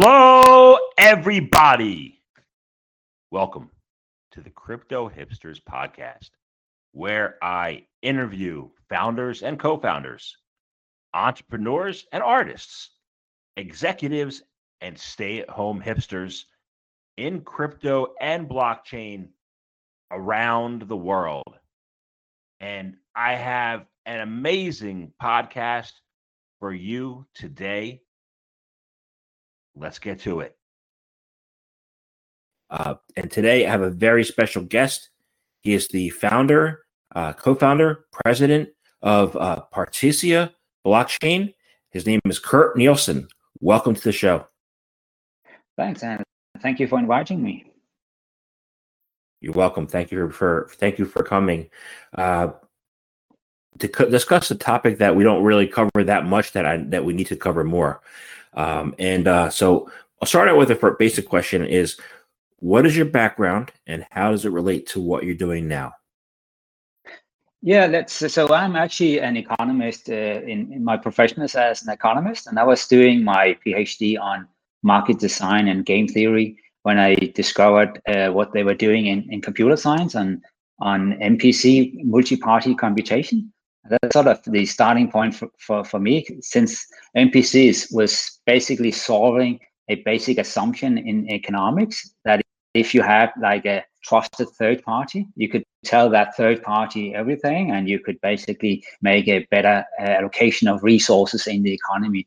Hello, everybody. Welcome to the Crypto Hipsters Podcast, where I interview founders and co founders, entrepreneurs and artists, executives and stay at home hipsters in crypto and blockchain around the world. And I have an amazing podcast for you today. Let's get to it. Uh, and today I have a very special guest. He is the founder, uh, co founder, president of uh, Partisia Blockchain. His name is Kurt Nielsen. Welcome to the show. Thanks, and thank you for inviting me. You're welcome. Thank you for thank you for coming. Uh, to co- discuss a topic that we don't really cover that much that I that we need to cover more. Um, and uh, so I'll start out with a basic question: Is what is your background and how does it relate to what you're doing now? Yeah, let's. So I'm actually an economist uh, in, in my profession as an economist, and I was doing my PhD on market design and game theory when I discovered uh, what they were doing in, in computer science and on MPC, multi-party computation that's sort of the starting point for, for, for me since MPCs was basically solving a basic assumption in economics that if you have like a trusted third party, you could tell that third party everything and you could basically make a better uh, allocation of resources in the economy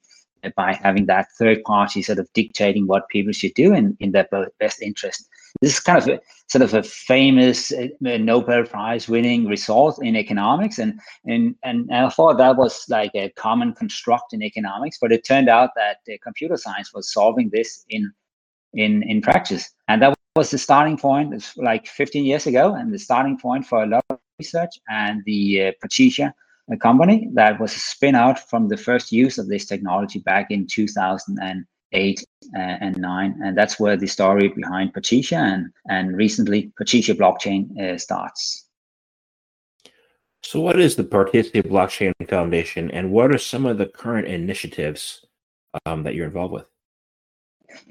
by having that third party sort of dictating what people should do in, in their best interest. This is kind of a, sort of a famous uh, Nobel Prize winning result in economics. And, and, and I thought that was like a common construct in economics, but it turned out that uh, computer science was solving this in, in, in practice. And that was the starting point like 15 years ago and the starting point for a lot of research and the uh, Partisia a company that was a spin out from the first use of this technology back in 2008 uh, and 9 and that's where the story behind Partisia and and recently Partisia blockchain uh, starts. So what is the Partisia blockchain foundation and what are some of the current initiatives um, that you're involved with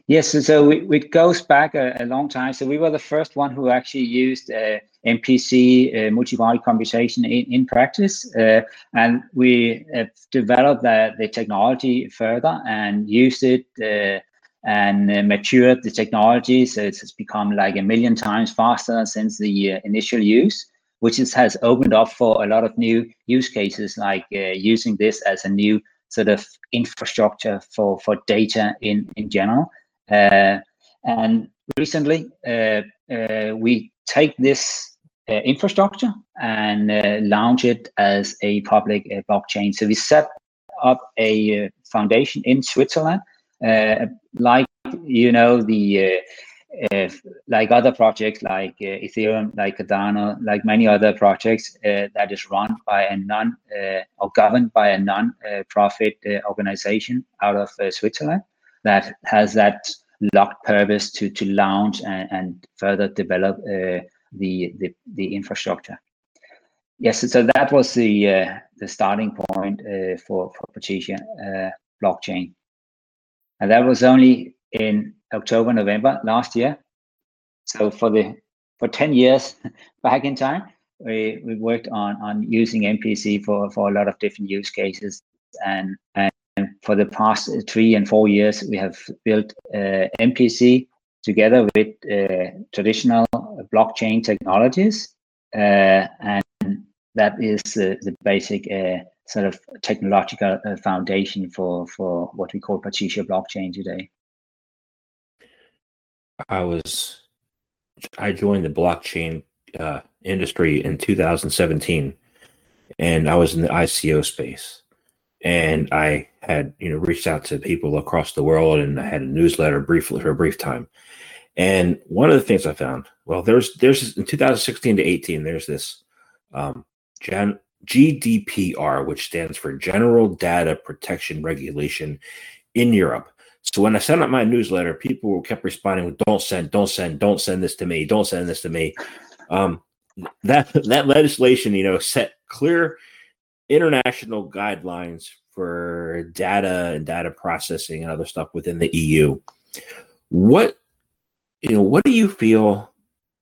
Yes, so, so it, goes back a, a, long time. So we were the first one who actually used uh, MPC uh, multi-party computation in, in practice, uh, and we have developed the, the technology further and used it uh, and uh, matured the technology. So it's become like a million times faster since the uh, initial use, which is, has opened up for a lot of new use cases, like using this as a new sort of infrastructure for for data in in general. Uh, and recently, uh, uh, we take this uh, infrastructure and uh, launch it as a public blockchain. So we set up a foundation in Switzerland, like you know the uh, like other projects like uh, Ethereum, like Cardano, like many other projects uh, that is run by a non or governed by a non-profit organization out of Switzerland that has that locked purpose to to launch and, and further develop the, the, the infrastructure. Yes, so that was the uh, the starting point uh, for for Partisia uh, blockchain, and that was only in October November last year. So for the for ten years back in time, we we worked on on using MPC for for a lot of different use cases, and and for the past three and four years, we have built uh, MPC together with uh, traditional blockchain technologies. Uh, and that is the, the basic uh, sort of technological uh, foundation for, for what we call Partisia blockchain today. I was, I joined the blockchain uh, industry in 2017 and I was in the ICO space and I had you know reached out to people across the world, and I had a newsletter briefly for a brief time. And one of the things I found, well, there's there's in 2016 to 18, there's this um, Gen, GDPR, which stands for General Data Protection Regulation in Europe. So when I sent out my newsletter, people kept responding with "Don't send, don't send, don't send this to me, don't send this to me." Um, that that legislation, you know, set clear international guidelines for data and data processing and other stuff within the EU. What you know, what do you feel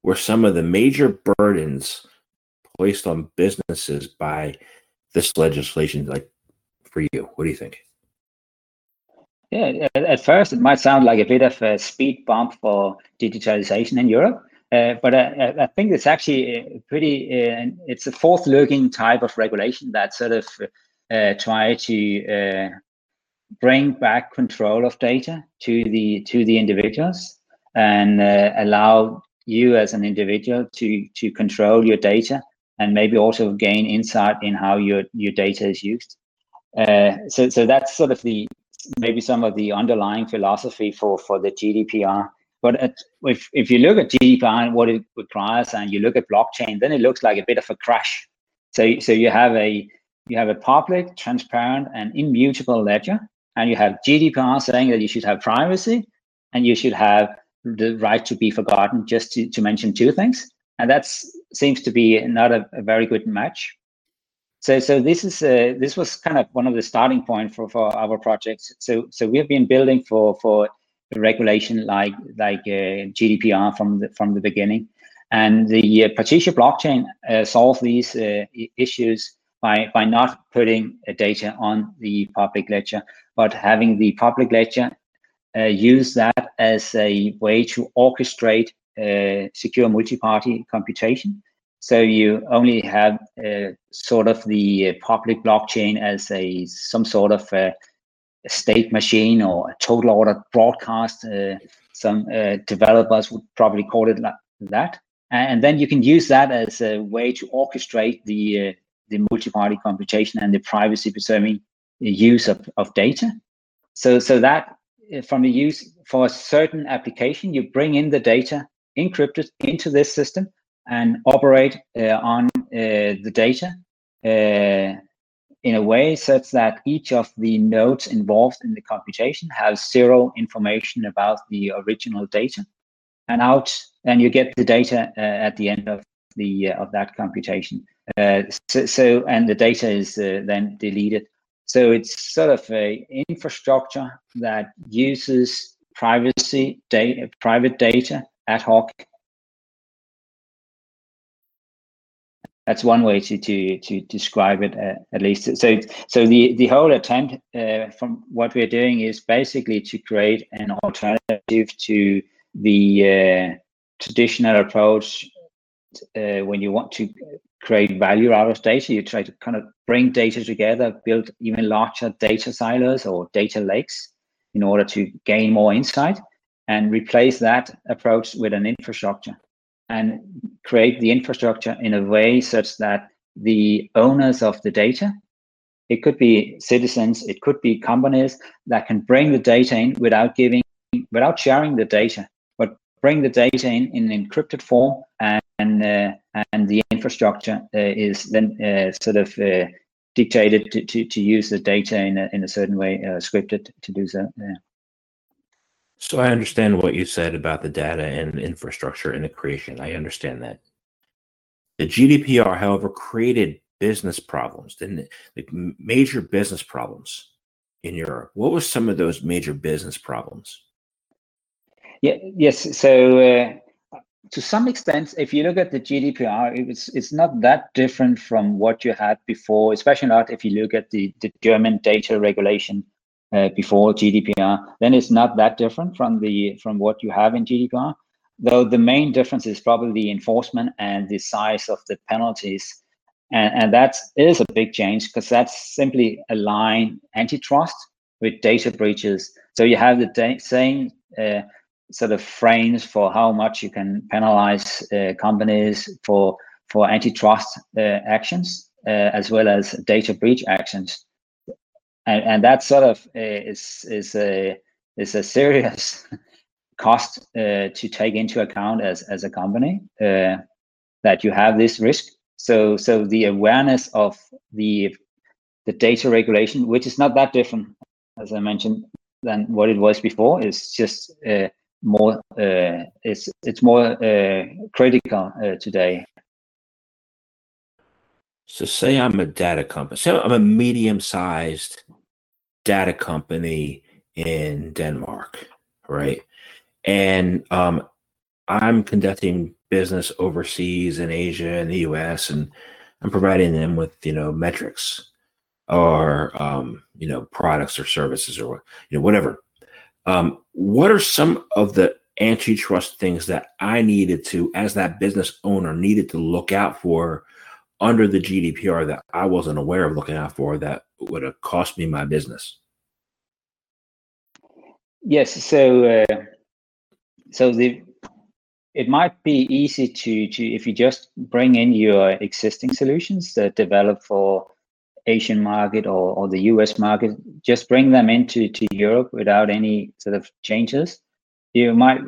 were some of the major burdens placed on businesses by this legislation? Like for you, what do you think? Yeah, at first it might sound like a bit of a speed bump for digitalization in Europe, uh, but I, I, think it's actually pretty. Uh, it's a forth-looking type of regulation that sort of uh, try to uh, bring back control of data to the to the individuals and uh, allow you as an individual to to control your data and maybe also gain insight in how your your data is used. Uh, so so that's sort of the maybe some of the underlying philosophy for for the GDPR. But at, if if you look at GDPR and what it requires, and you look at blockchain, then it looks like a bit of a crash. So so you have a you have a public, transparent, and immutable ledger, and you have GDPR saying that you should have privacy, and you should have the right to be forgotten. Just to, to mention two things, and that seems to be not a, a very good match. So, so this is uh, this was kind of one of the starting point for, for our projects. So, so we have been building for for regulation like like uh, GDPR from the from the beginning, and the uh, Partisia blockchain uh, solves these uh, issues by by not putting data on the public ledger, but having the public ledger uh, use that as a way to orchestrate uh, secure multi-party computation so you only have uh, sort of the uh, public blockchain as a some sort of uh, state machine or a total order broadcast. Uh, some uh, developers would probably call it like that, and then you can use that as a way to orchestrate the uh, the multi-party computation and the privacy-preserving use of, of data. So so that from the use for a certain application, you bring in the data encrypted into this system and operate uh, on uh, the data uh, in a way such that each of the nodes involved in the computation has zero information about the original data and out and you get the data uh, at the end of the uh, of that computation. Uh, so, so, and the data is then deleted. So it's sort of a infrastructure that uses privacy data private data ad hoc that's one way to to to describe it uh, at least. So so the the whole attempt uh, from what we're doing is basically to create an alternative to the uh, traditional approach uh, when you want to create value out of data. You try to kind of bring data together, build even larger data silos or data lakes in order to gain more insight, and replace that approach with an infrastructure and create the infrastructure in a way such that the owners of the data, it could be citizens, it could be companies that can bring the data in without giving, without sharing the data, but bring the data in in encrypted form and uh, and the infrastructure uh, is then uh, sort of uh, dictated to, to, to use the data in a, in a certain way, uh, scripted to do so. Yeah. So I understand what you said about the data and infrastructure and the creation. I understand that. The GDPR, however, created business problems, didn't it? Like major business problems in Europe. What were some of those major business problems? Yeah, yes. So uh, to some extent, if you look at the GDPR, it was, it's not that different from what you had before, especially not if you look at the, the German data regulation uh, before GDPR, then it's not that different from the from what you have in GDPR. Though the main difference is probably the enforcement and the size of the penalties, and, and that is a big change because that's simply align antitrust with data breaches. So you have the same uh, sort of frames for how much you can penalize uh, companies for for antitrust uh, actions uh, as well as data breach actions and, and that sort of uh, is is a is a serious cost uh, to take into account as as a company uh, that you have this risk. So so the awareness of the the data regulation, which is not that different, as I mentioned, than what it was before, is just uh, more uh, it's it's more uh, critical today. So say I'm a data company. Say I'm a medium-sized data company in Denmark, right? And um, I'm conducting business overseas in Asia and the US, and I'm providing them with, you know, metrics or, um, you know, products or services or, you know, whatever. Um, what are some of the antitrust things that I needed to, as that business owner, needed to look out for under the GDPR that I wasn't aware of looking out for that would have cost me my business? Yes. So, uh, so the it might be easy to to if you just bring in your existing solutions that develop for Asian market or, or the US market, just bring them into to Europe without any sort of changes. You might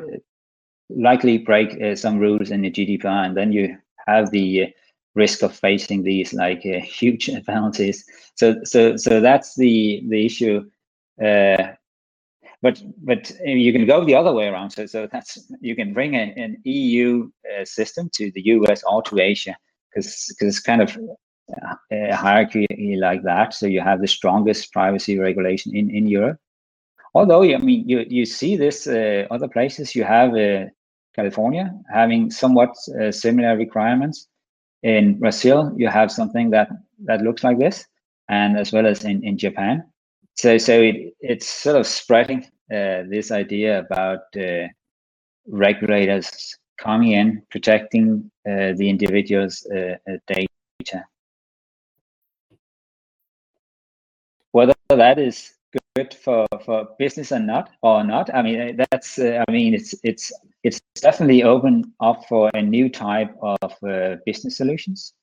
likely break uh, some rules in the GDPR, and then you have the risk of facing these like uh, huge penalties. So so so that's the the issue. Uh, but but you can go the other way around. So so that's you can bring a, an EU uh, system to the US or to Asia because because it's kind of a hierarchy like that. So you have the strongest privacy regulation in in Europe. Although I mean you you see this uh, other places. You have uh, California having somewhat uh, similar requirements. In Brazil, you have something that that looks like this, and as well as in in Japan. So so it, it's sort of spreading uh, this idea about uh, regulators coming in, protecting uh, the individual's uh, uh, data. Whether that is good for, for business or not, or not, I mean that's uh, I mean it's it's it's definitely open up for a new type of uh, business solutions,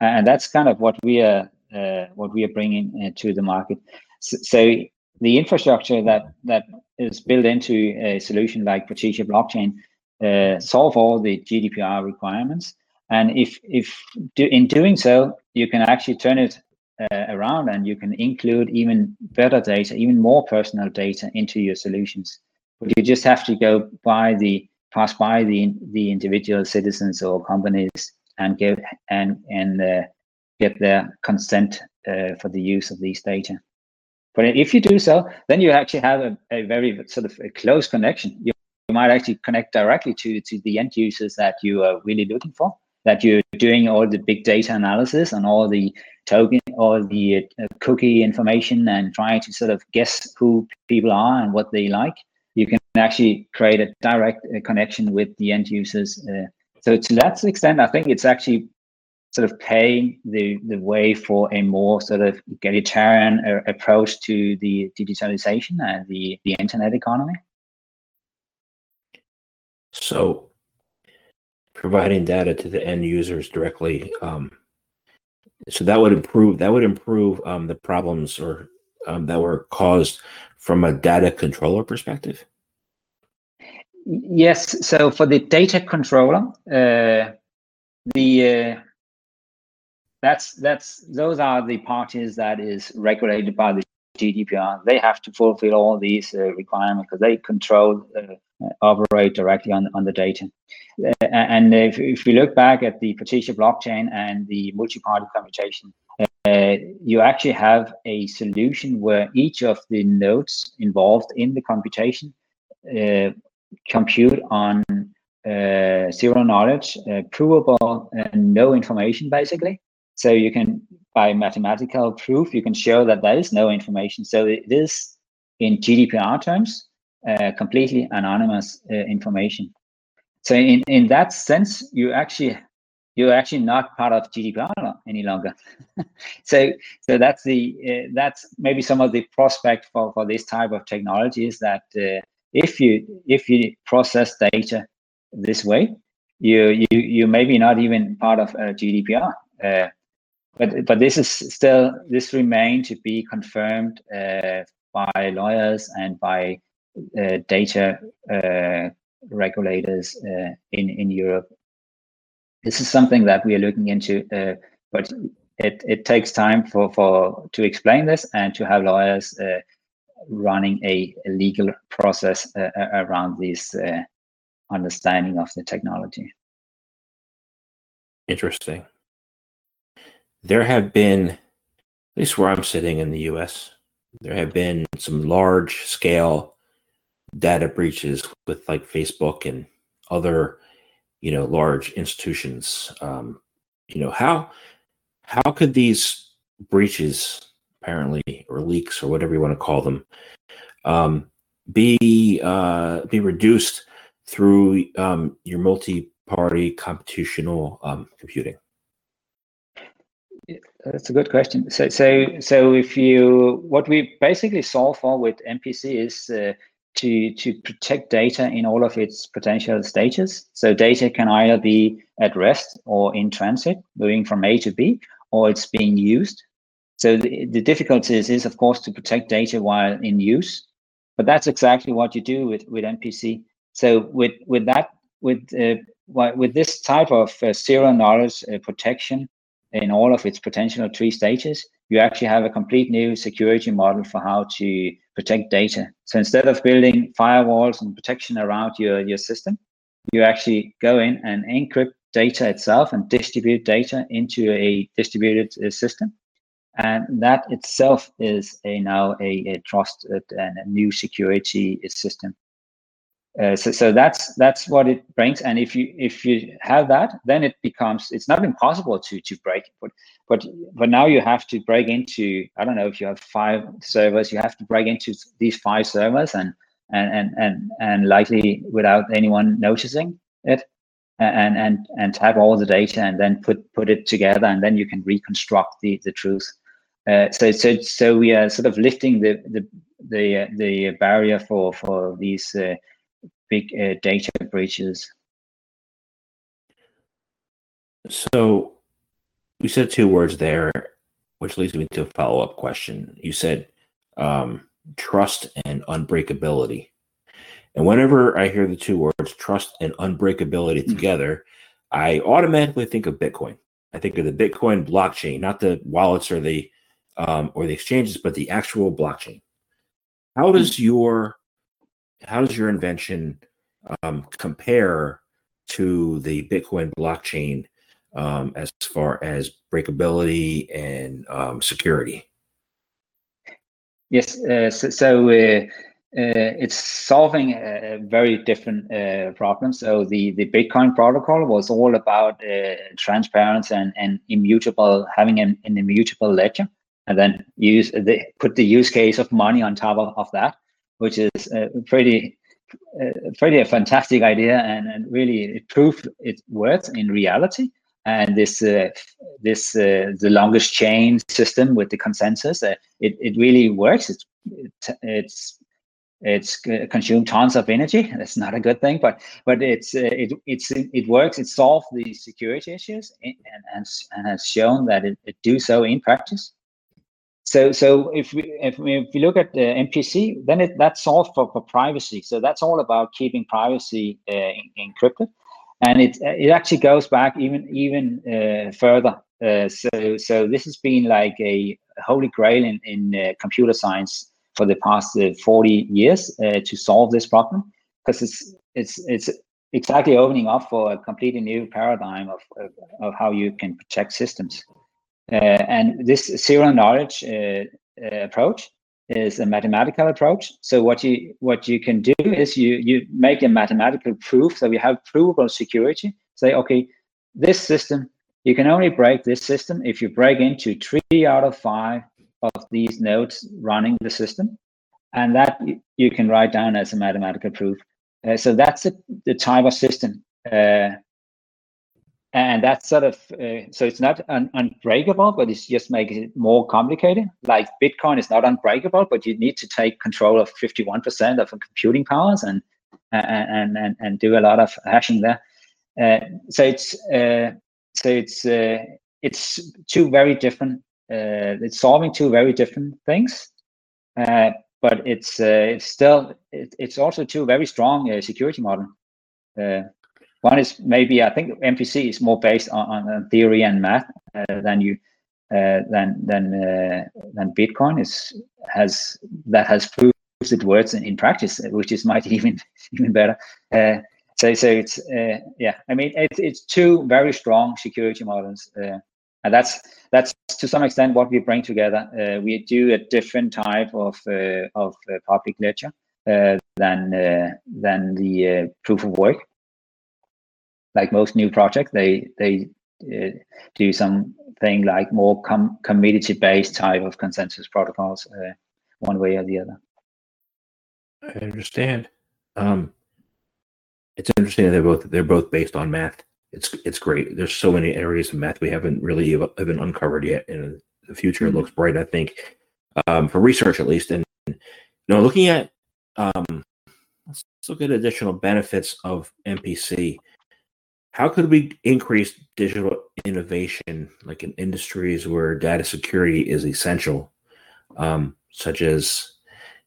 and that's kind of what we are uh, what we are bringing to the market. So, so the infrastructure that that is built into a solution like Partisia blockchain uh, solve all the GDPR requirements. And if if do, in doing so, you can actually turn it uh, around and you can include even better data, even more personal data into your solutions. But you just have to go by the pass by the the individual citizens or companies and get and and uh, get their consent uh, for the use of these data. But if you do so, then you actually have a, a very sort of a close connection. You, you might actually connect directly to, to the end users that you are really looking for, that you're doing all the big data analysis and all the token, or the uh, cookie information and trying to sort of guess who people are and what they like. You can actually create a direct uh, connection with the end users. Uh, so to that extent, I think it's actually sort of paving the, the way for a more sort of egalitarian uh, approach to the digitalization and the, the internet economy. So providing data to the end users directly, um, so that would improve that would improve um, the problems or um, that were caused from a data controller perspective. Yes. So for the data controller, uh, the uh, that's that's those are the parties that is regulated by the GDPR. They have to fulfill all these uh, requirements because they control, uh, operate directly on on the data. Uh, and if, if you look back at the Partisia blockchain and the multi-party computation, uh, you actually have a solution where each of the nodes involved in the computation uh, compute on uh, zero knowledge, provable, and no information, basically. So you can, by mathematical proof, you can show that there is no information. So it is, in GDPR terms, uh, completely anonymous uh, information. So in, in that sense, you actually you're actually not part of GDPR any longer. so so that's the uh, that's maybe some of the prospect for, for this type of technology is that uh, if you if you process data this way, you you you maybe not even part of uh, GDPR. But but this is still this remain to be confirmed uh, by lawyers and by uh, data uh, regulators uh, in in Europe. This is something that we are looking into, uh, but it it takes time for for to explain this and to have lawyers uh, running a, a, legal process around this understanding of the technology. Interesting there have been, at least where I'm sitting in the US, there have been some large scale data breaches with like Facebook and other, you know, large institutions. Um, you know, how how could these breaches, apparently, or leaks, or whatever you want to call them, um, be uh, be reduced through um, your multi-party computational um, computing? That's a good question. So, so, so if you, what we basically solve for with MPC is uh, to to protect data in all of its potential stages. So data can either be at rest or in transit, moving from A to B, or it's being used. So the, the difficulty is, of course, to protect data while in use. But that's exactly what you do with, with MPC. So with with that, with uh, with this type of uh, zero knowledge uh, protection, in all of its potential three stages, you actually have a complete new security model for how to protect data. So instead of building firewalls and protection around your, your system, you actually go in and encrypt data itself and distribute data into a distributed uh, system. And that itself is a now a, a trusted and a new security system. Uh, so, so that's that's what it brings. And if you if you have that, then it becomes it's not impossible to to break. But but but now you have to break into I don't know if you have five servers, you have to break into these five servers and and and and, and likely without anyone noticing it, and and and tap all the data and then put put it together, and then you can reconstruct the the truth. Uh, so so so we are sort of lifting the the the uh, the barrier for for these. Uh, big uh, data breaches. So we said two words there, which leads me to a follow up question. You said um, trust and unbreakability. And whenever I hear the two words trust and unbreakability mm-hmm. together, I automatically think of Bitcoin. I think of the Bitcoin blockchain, not the wallets or the um, or the exchanges, but the actual blockchain. How does mm. your how does your invention um, compare to the Bitcoin blockchain um, as far as breakability and um, security? Yes, uh, so, so uh, uh, it's solving a very different uh, problem. So the, the Bitcoin protocol was all about uh, transparency and, and immutable, having an, an immutable ledger, and then use the, put the use case of money on top of, of that which is uh, pretty uh, pretty a fantastic idea and, and really it proved it works in reality. And this uh, this uh, the longest chain system with the consensus uh, it, it really works. It's it, it's it's consumed tons of energy. That's not a good thing but but it's uh, it it's it works. It solved the security issues and and, and has shown that it, it do so in practice so, so if we if we, if we look at the MPC, then it, that's all for, for privacy. So that's all about keeping privacy uh, encrypted, and it it actually goes back even even uh, further. Uh, so so this has been like a holy grail in in uh, computer science for the past uh, 40 years uh, to solve this problem because it's it's it's exactly opening up for a completely new paradigm of, of, of how you can protect systems. Uh, and this zero knowledge uh, uh, approach is a mathematical approach. So what you what you can do is you you make a mathematical proof. So we have provable security. Say, okay, this system you can only break this system if you break into three out of five of these nodes running the system, and that you can write down as a mathematical proof. Uh, so that's the, the type of system uh, and that's sort of uh, so it's not un- unbreakable but it's just making it more complicated. Like bitcoin is not unbreakable but you need to take control of 51% of computing powers and and and, and do a lot of hashing there. Uh, so it's uh, so it's uh, it's two very different uh, it's solving two very different things. Uh, but it's it's still it, it's also two very strong security model one is maybe I think MPC is more based on, on theory and math uh, than you uh, than than uh, than Bitcoin is has that has proved it works in, in practice, which is might even even better. Uh, so so it's uh, yeah, I mean it's it's two very strong security models, uh, and that's that's to some extent what we bring together. we do a different type of of public ledger uh, than uh, than the uh, proof of work. Like most new projects, they they uh, do something like more com- community based type of consensus protocols, uh, one way or the other. I understand. Um, it's interesting they're both they're both based on math. It's it's great. There's so many areas of math we haven't really even uncovered yet, and the future mm-hmm. looks bright. I think um, for research at least. And you know, looking at um, let's look at additional benefits of MPC. How could we increase digital innovation, like in industries where data security is essential, um, such as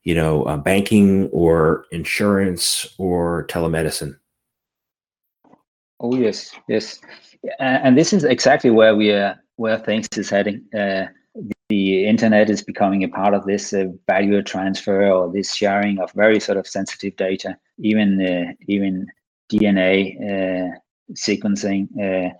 you know, uh, banking or insurance or telemedicine? Oh yes, yes, and this is exactly where we are, where things is heading. Uh, the internet is becoming a part of this uh, value transfer or this sharing of very sort of sensitive data, even uh, even DNA uh, sequencing, uh,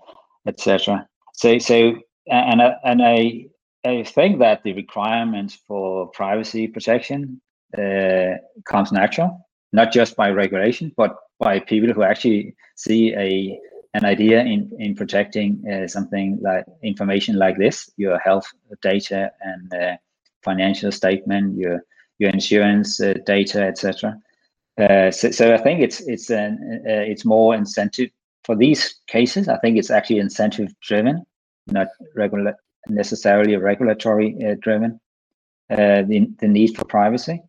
etc. So so and and I I think that the requirements for privacy protection uh, comes natural, not just by regulation, but by people who actually see a an idea in in protecting uh, something like information like this, your health data and uh, financial statement, your your insurance uh, data, etc. Uh, so, so I think it's it's an uh, it's more incentive for these cases. I think it's actually incentive driven, not necessarily regulatory uh, driven. the the need for privacy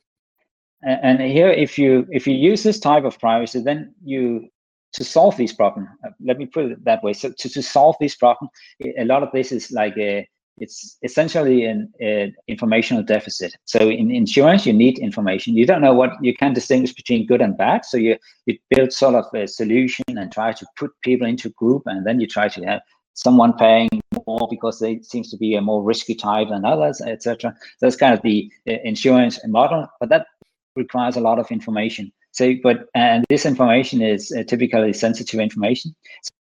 and here if you if you use this type of privacy then you to solve these problems uh, let me put it that way so to, to solve this problem a lot of this is like a it's essentially an, informational deficit. So in insurance you need information. You don't know what you can distinguish between good and bad. So you you build sort of a solution and try to put people into group and then you try to have someone paying more because they seems to be a more risky type than others etc that's kind of the uh, insurance model but that requires a lot of information. So, but and this information is uh, typically sensitive information.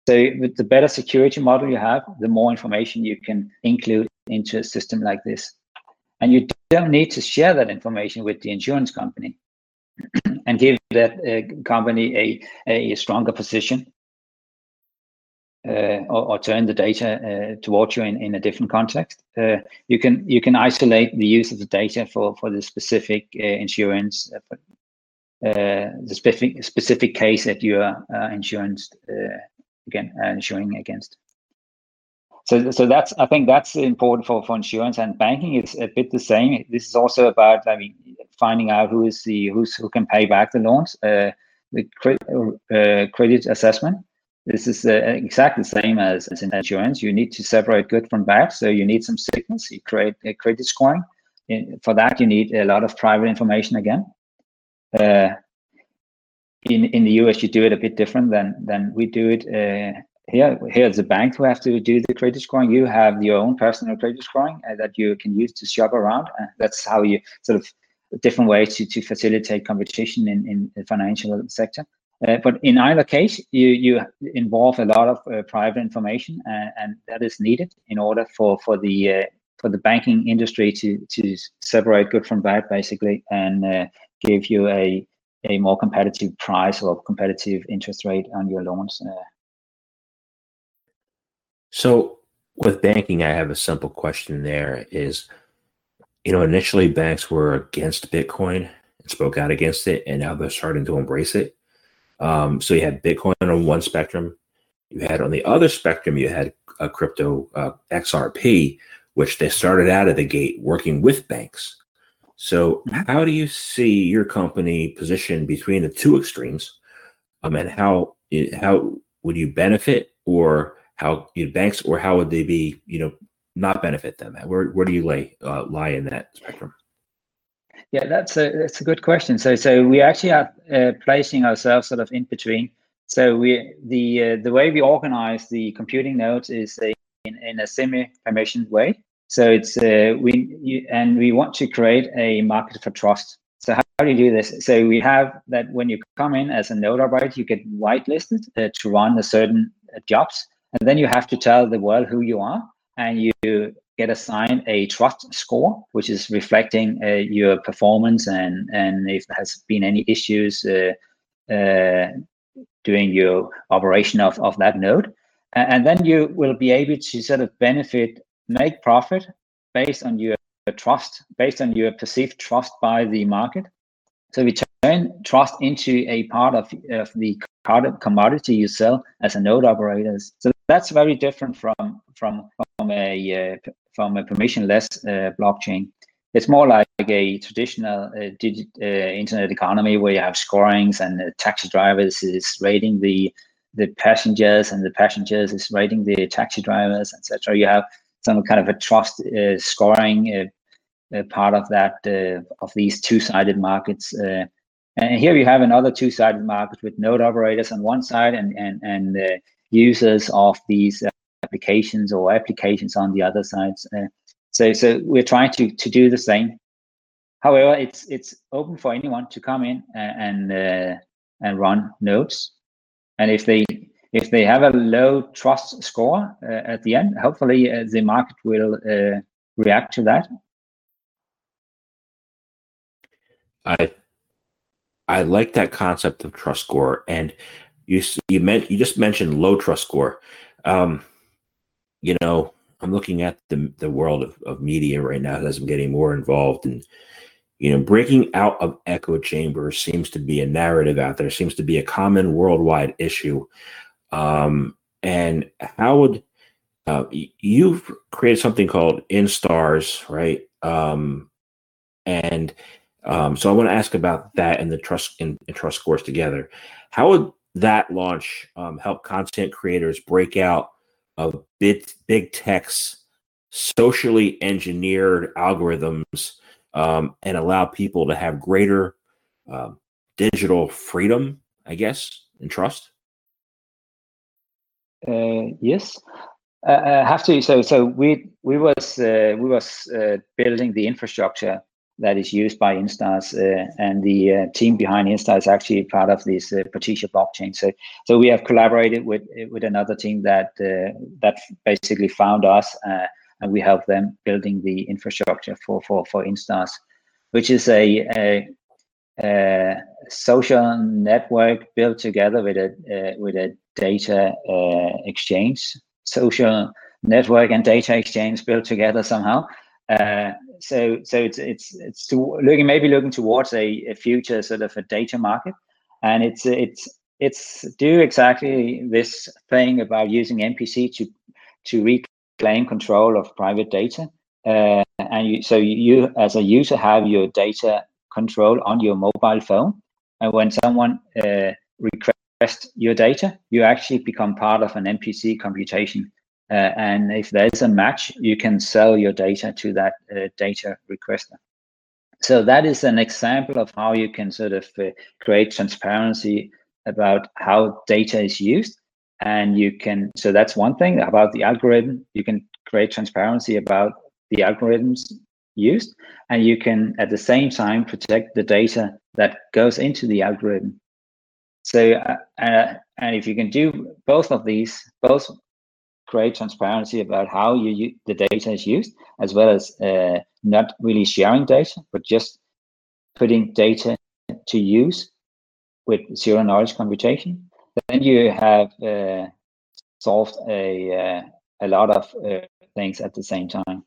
So, with the better security model you have, the more information you can include into a system like this. And you don't need to share that information with the insurance company and give that uh, company a, a stronger position uh, or, or, turn the data uh, towards you in, in a different context. Uh, you can you can isolate the use of the data for for the specific uh, insurance, uh, Uh, the specific specific case that you are uh, insurance uh, again insuring against. So, so that's I think that's important for, for insurance and banking is a bit the same. This is also about I mean finding out who is the who's who can pay back the loans, the credit credit assessment this is uh, exactly the same as, as in insurance. You need to separate good from bad. So you need some signals. You create a credit scoring. In, for that, you need a lot of private information again. Uh, in in the US, you do it a bit different than than we do it uh, here. Here, the bank who have to do the credit scoring. You have your own personal credit scoring uh, that you can use to shop around. Uh, that's how you sort of different ways to, to facilitate competition in, in the financial sector. Uh, but in either case, you, you involve a lot of uh, private information, uh, and that is needed in order for for the uh, for the banking industry to to separate good from bad, basically, and give you a a more competitive price or competitive interest rate on your loans. Uh. So, with banking, I have a simple question. There is, you know, initially banks were against Bitcoin and spoke out against it, and now they're starting to embrace it um, so you had Bitcoin on one spectrum. You had on the other spectrum, you had a crypto uh, XRP, which they started out of the gate working with banks. So, mm-hmm. how do you see your company positioned between the two extremes, um, and how how would you benefit, or how you know, banks, or how would they be, you know, not benefit them? Where where do you lay uh, lie in that spectrum? Yeah, that's a that's a good question. So so we actually are uh, placing ourselves sort of in between. So we the uh, the way we organize the computing nodes is a, in, in a semi-permissioned way. So it's uh, we you, and we want to create a market for trust. So how, how do you do this? So we have that when you come in as a node operator, you get whitelisted uh, to run a certain uh, jobs, and then you have to tell the world who you are, and you get assigned a trust score, which is reflecting uh, your performance and and if there has been any issues uh, uh, during your operation of, of that node. And then you will be able to sort of benefit, make profit based on your trust, based on your perceived trust by the market. So we turn trust into a part of, of the commodity you sell as a node operator. So that's very different from from from a uh, from a permissionless uh, blockchain. It's more like a traditional uh, digit, uh, internet economy where you have scorings and taxi drivers is rating the the passengers and the passengers is rating the taxi drivers, etc. You have some kind of a trust uh, scoring uh, uh, part of that of these two-sided markets. and here you have another two-sided market with node operators on one side and and and users of these applications or applications on the other side. Uh, so, so we're trying to to do the same. However, it's it's open for anyone to come in and and, uh, and run nodes, and if they if they have a low trust score uh, at the end, hopefully uh, the market will uh, react to that. I I like that concept of trust score, and you you meant you just mentioned low trust score. Um, you know, I'm looking at the the world of, of media right now as I'm getting more involved and you know, breaking out of echo chambers seems to be a narrative out there, seems to be a common worldwide issue. Um, and how would uh, you've created something called Instars, right? Um, and um, so I want to ask about that and the trust and, and trust scores together. How would that launch um, help content creators break out of big, big tech's socially engineered algorithms um, and allow people to have greater uh, digital freedom, I guess, and trust? Uh, yes, uh, I have to. So, so we we was uh, we was uh, building the infrastructure that is used by Instars, uh, and the uh, team behind Instar is actually part of this uh, Partisia blockchain. So, so we have collaborated with with another team that uh, that basically found us, uh, and we help them building the infrastructure for for for Instars, which is a, a, a social network built together with a uh, with a data exchange, social network and data exchange built together somehow. Uh, so so it's it's it's to looking maybe looking towards a, a future sort of a data market, and it's it's it's do exactly this thing about using MPC to to reclaim control of private data. Uh, and you, so you as a user have your data control on your mobile phone, and when someone uh, requests your data, you actually become part of an MPC computation uh, and if there's a match, you can sell your data to that uh, data requester. So that is an example of how you can sort of uh, create transparency about how data is used. And you can, so that's one thing about the algorithm. You can create transparency about the algorithms used, and you can at the same time protect the data that goes into the algorithm. So, uh, uh, and if you can do both of these, both create transparency about how you, the data is used, as well as uh, not really sharing data, but just putting data to use with zero knowledge computation. Then you have uh, solved a uh, a lot of uh, things at the same time.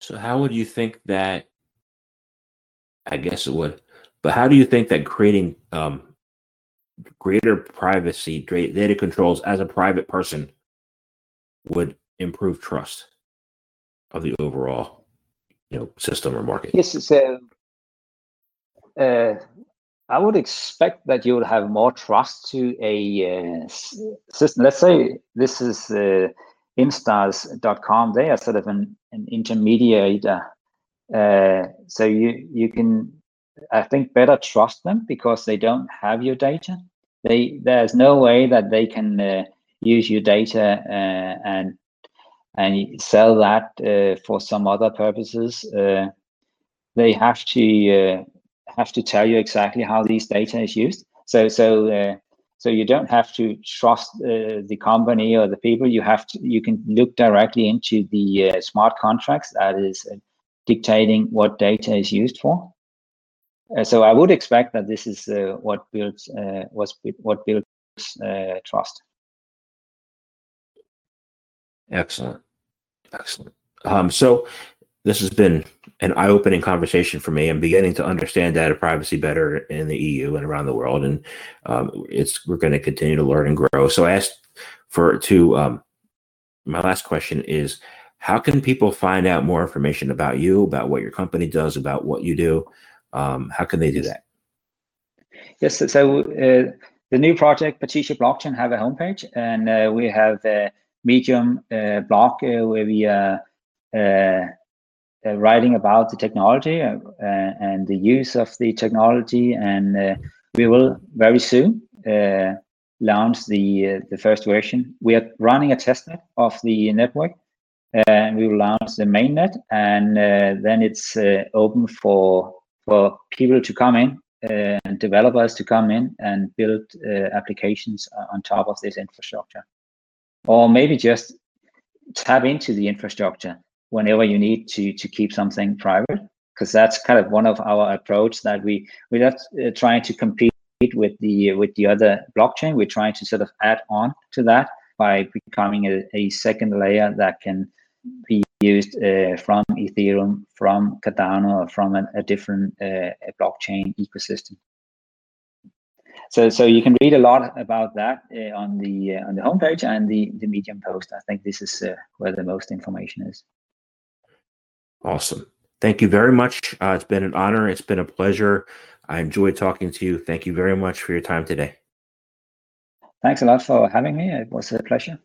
So, how would you think that? I guess it would, but how do you think that creating um, greater privacy, data controls as a private person would improve trust of the overall, you know, system or market. Yes, so uh, I would expect that you would have more trust to a uh, system. Let's say this is uh, instars.com. They are sort of an, an intermediator. Uh, so you you can I think better trust them because they don't have your data. They there's no way that they can uh, use your data uh, and and sell that uh, for some other purposes. Uh, they have to uh, have to tell you exactly how these data is used. So so So you don't have to trust uh, the company or the people. You have to. You can look directly into the uh, smart contracts that is uh, dictating what data is used for. Uh, so I would expect that this is uh, what builds was what builds trust. Excellent, excellent. Um, so this has been an eye-opening conversation for me. I'm beginning to understand data privacy better in the EU and around the world, and um, it's we're going to continue to learn and grow. So I asked for to um, my last question is how can people find out more information about you, about what your company does, about what you do? Um, how can they do that? Yes, so uh, the new project, Partisia Blockchain, have a homepage, and uh, we have a Medium uh, blog uh, where we are uh, uh, writing about the technology and the use of the technology, and we will very soon launch the the first version. We are running a testnet of the network and we will launch the mainnet and uh, then it's uh, open for for people to come in uh, and developers to come in and build applications on top of this infrastructure or maybe just tap into the infrastructure whenever you need to to keep something private because that's kind of one of our approach that we we're not uh, trying to compete with the with the other blockchain we're trying to sort of add on to that by becoming a, a second layer that can be used uh, from Ethereum, from Cardano, or from a, a different uh, blockchain ecosystem. So, so you can read a lot about that uh, on the uh, on the homepage and the the Medium post. I think this is uh, where the most information is. Awesome. Thank you very much. Uh, it's been an honor. It's been a pleasure. I enjoyed talking to you. Thank you very much for your time today. Thanks a lot for having me. It was a pleasure.